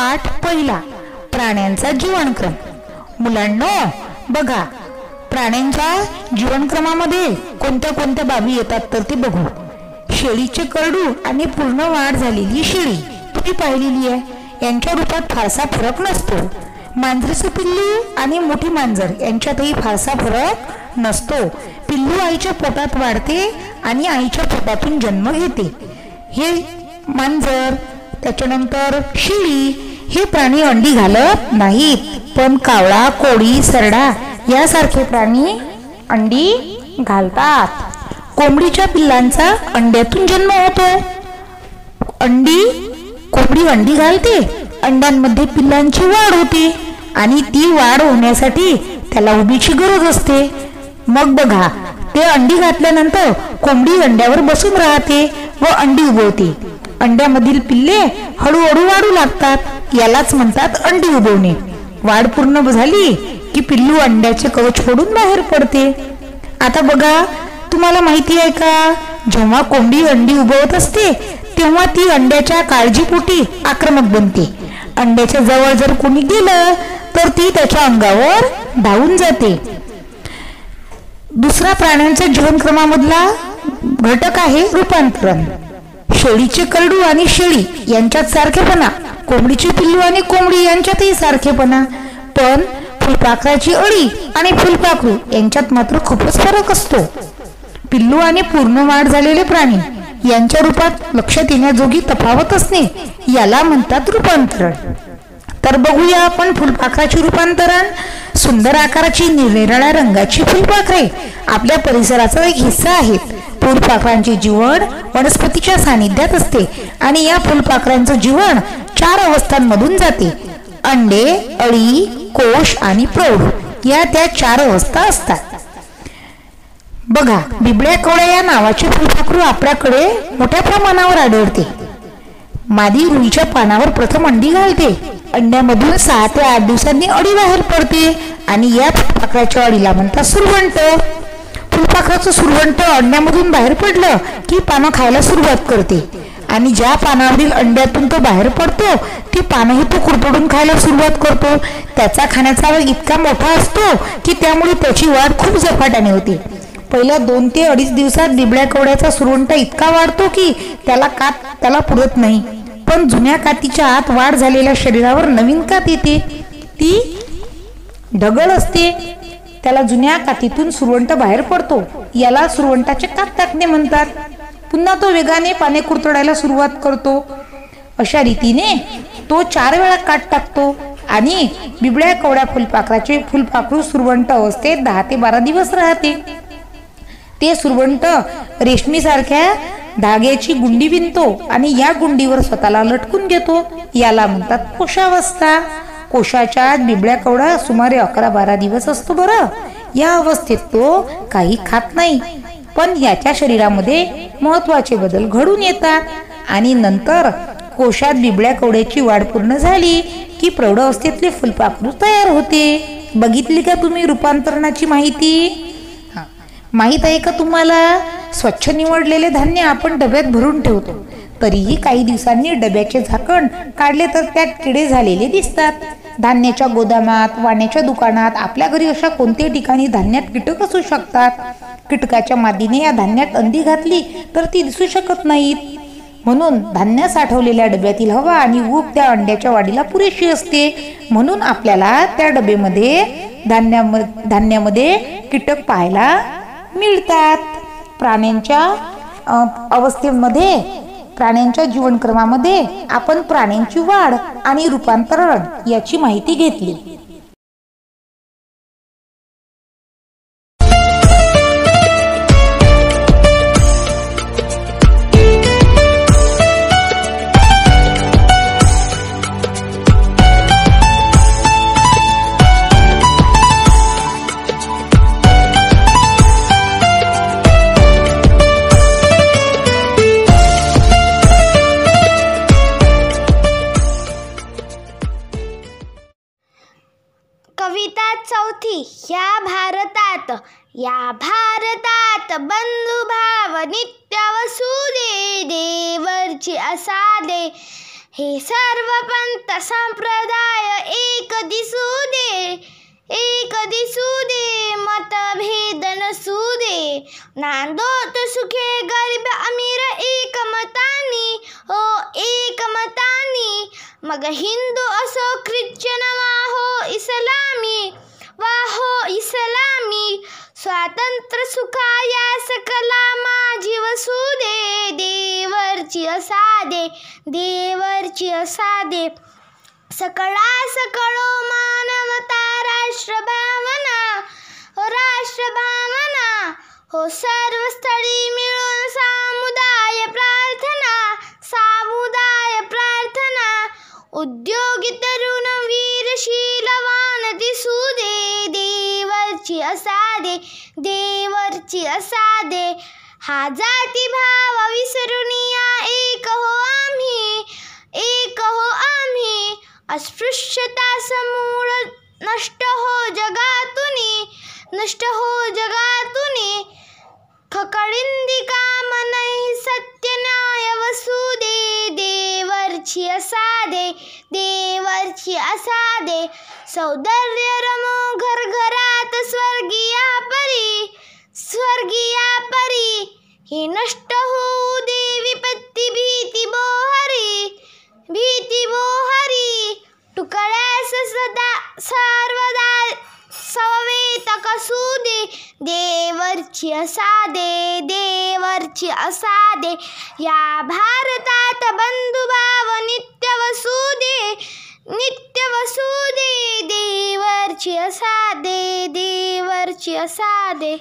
पाठ पहिला. प्राण्यांचा जीवनक्रम. मुलांनो बघा. प्राण्यांच्या जीवनक्रमामध्ये कोणत्या कोणत्या बाबी येतात तर ते बघू. शेळीचे करडू आणि पूर्ण वाढ झालेली शेळी. तुम्ही पाहिलेली आहे. यांच्या रूपात फारसा फरक नसतो. मांजरीचे पिल्लू आणि मोठी मांजर यांच्यातही फारसा फरक नसतो. पिल्लू आईच्या पोटात वाढते आणि आईच्या पोटातून जन्म घेते. हे मांजर त्याच्यानंतर शिळी हे प्राणी अंडी घालत नाहीत. पण कावळा कोळी सरडा यासारखे प्राणी अंडी घालतात. कोंबडीच्या पिल्लांचा अंड्यातून जन्म होतो. अंडी कोंबडी अंडी घालते. अंड्यांमध्ये पिल्लांची वाढ होते आणि ती वाढ होण्यासाठी त्याला उभीची गरज असते. मग बघा ते अंडी घातल्यानंतर कोंबडी अंड्यावर बसून राहते व अंडी उगवते. अंड्यामधील पिल्ले हळूहळू वाढू लागतात. यालाच म्हणतात अंडी उगवणे वाढ पूर्ण झाली की पिल्लू अंड्याचे कवच फोडून बाहेर पडते. आता बघा तुम्हाला माहिती आहे का जेव्हा कोंबडी अंडी उगवत असते तेव्हा ती अंड्याच्या काळजीपोटी आक्रमक बनते. अंड्याच्या जवळ जर कोणी गेलं तर ती त्याच्या अंगावर धावून जाते. दुसरा प्राण्यांच्या जीवनक्रमामधला घटक आहे रूपांतरण. शेळीचे करडू आणि शेळी यांच्यात सारखेपणा. कोंबडीची पिल्लू आणि कोंबडी यांच्यातही सारखेपणा. पण फुलपाखराची अळी आणि फुलपाखरू यांच्यात मात्र खूपच फरक असतो. पिल्लू आणि पूर्ण वाढ झालेले प्राणी यांच्या रूपात लक्षात येण्याजोगी तफावत असणे याला म्हणतात रूपांतरण. तर बघूया आपण फुलपाखराचे रूपांतरण. सुंदर आकाराची निरनिराळ्या रंगाची फुलपाखरे. आपल्या परिसराचा एक हिस्सा आहेत फुलपाखरांचे जीवन वनस्पतीच्या सानिध्यात असते आणि या फुलपाखरांचं जीवन चार अवस्थांमधून जाते. अंडे अळी कोश आणि प्रौढ या त्या चार अवस्था असतात. बघा बिबड्या कोळ्या या नावाचे फुलपाखरू आपल्याकडे मोठ्या प्रमाणावर आढळते. मादी रुईच्या पानावर प्रथम अंडी घालते. अंड्यामधून सहा ते आठ दिवसांनी अडी बाहेर पडते आणि या फुलपाखराच्या अडीला म्हणतात सुरवंट. फुलपाखराचं सुरवंट अंड्यामधून बाहेर पडलं की पानं खायला सुरुवात करते. आणि ज्या पानावरील अंड्यातून तो बाहेर पडतो ती पानंही तो कुरपडून खायला सुरुवात करतो. त्याचा खाण्याचा वेग इतका मोठा असतो की त्यामुळे त्याची वाढ खूप झपाट्याने होते. पहिल्या दोन ते अडीच दिवसात बिबड्या कवड्याचा सुरवंट इतका वाढतो की त्याला कात त्याला पुरत नाही. पण जुन्या कातीच्या आत वाढ झालेल्या शरीरावर नवीन कात येते. ती ढगळ असते. त्याला जुन्या कातीतून सुरवंट बाहेर पडतो. याला सुरवंटाचे कात टाकणे म्हणतात. पुन्हा तो वेगाने पाने कुरतडायला सुरुवात करतो. अशा रीतीने तो चार वेळा काट टाकतो आणि बिबळ्या कवड्या फुलपाखराचे फुलपाखरू सुरवंट अवस्थेत दहा ते बारा दिवस राहते. ते सुरवंट रेशमीसारख्या धाग्याची गुंडी विणतो आणि या गुंडीवर स्वतःला लटकून घेतो. याला म्हणतात कोशावस्था. कोशाच्या आत बिबड्या कवडा सुमारे अकरा बारा दिवस असतो बरं. या अवस्थेत तो काही खात नाही. पण याच्या शरीरामध्ये महत्त्वाचे बदल घडून येतात. आणि नंतर कोशात बिबड्या कवड्याची वाढ पूर्ण झाली की प्रौढ अवस्थेतले फुलपाखरू तयार होते. बघितली का तुम्ही रूपांतरणाची माहिती? माहीत आहे का तुम्हाला? स्वच्छ निवडलेले धान्य आपण डब्यात भरून ठेवतो. तरीही काही दिवसांनी डब्याचे झाकण काढले तर त्यात किडे झालेले दिसतात. धान्याच्या गोदामात वाण्याच्या दुकानात आपल्या घरी अशा कोणत्याही ठिकाणी धान्यात कीटक असू शकतात? कीटकाच्या मादीने या धान्यात अंडी घातली तर ती दिसू शकत नाहीत. म्हणून धान्य साठवलेल्या डब्यातील हवा आणि ऊब त्या अंड्याच्या वाढीला पुरेशी असते. म्हणून आपल्याला त्या डबेमध्ये धान्याम धान्यामध्ये कीटक पाहायला मिळतात. प्राण्यांच्या अवस्थेमध्ये प्राण्यांच्या जीवनक्रमामध्ये आपण प्राण्यांची वाढ आणि रूपांतरण याची माहिती घेतली. चौथी ह्या भारतात या भारतात बंधुभाव नित्य वसुदे देवरची असादे हे सर्व पंत संप्रदाय एक दिसू दे एक दिसू दे मतभेद नसू दे नांदोत सुखे गरीब अमीर एक मतानी हो एक मतानी मग हिंदू असो ख्रिश्चन वा हो इस्लामी वाहो इस्लामी स्वातंत्र्य सुखाया सकला माझी वसू दे देवरची असादे देवरची असादे. सकळा सकळो मानवता राष्ट्रभावना हो राष्ट्रभावना हो स देवरची असादे देवरची असादे. हा जाती भाव विसरुनिया एक हो आम्ही एक हो आम्ही. अस्पृश्यता समूळ नष्ट हो जगातुनी नष्ट हो जगातुनी. खकळिंदी काम नाही सत्य न्याय वसू दे देवरची असा दे सौंदर्य रमो घर घरात स्वर्गीया परी स्वर्गीया परी. हे नष्ट होऊ दे विपत्ती भीती बोहरी भीती बोहरी. तुकड्यास सदा सर्वदा सवेत कसू दे देवरची भारताची असा दे या भारतात बंधुभाव नित्य वसू दे नित्य वसू दे देवरची असादे देवरची असादे.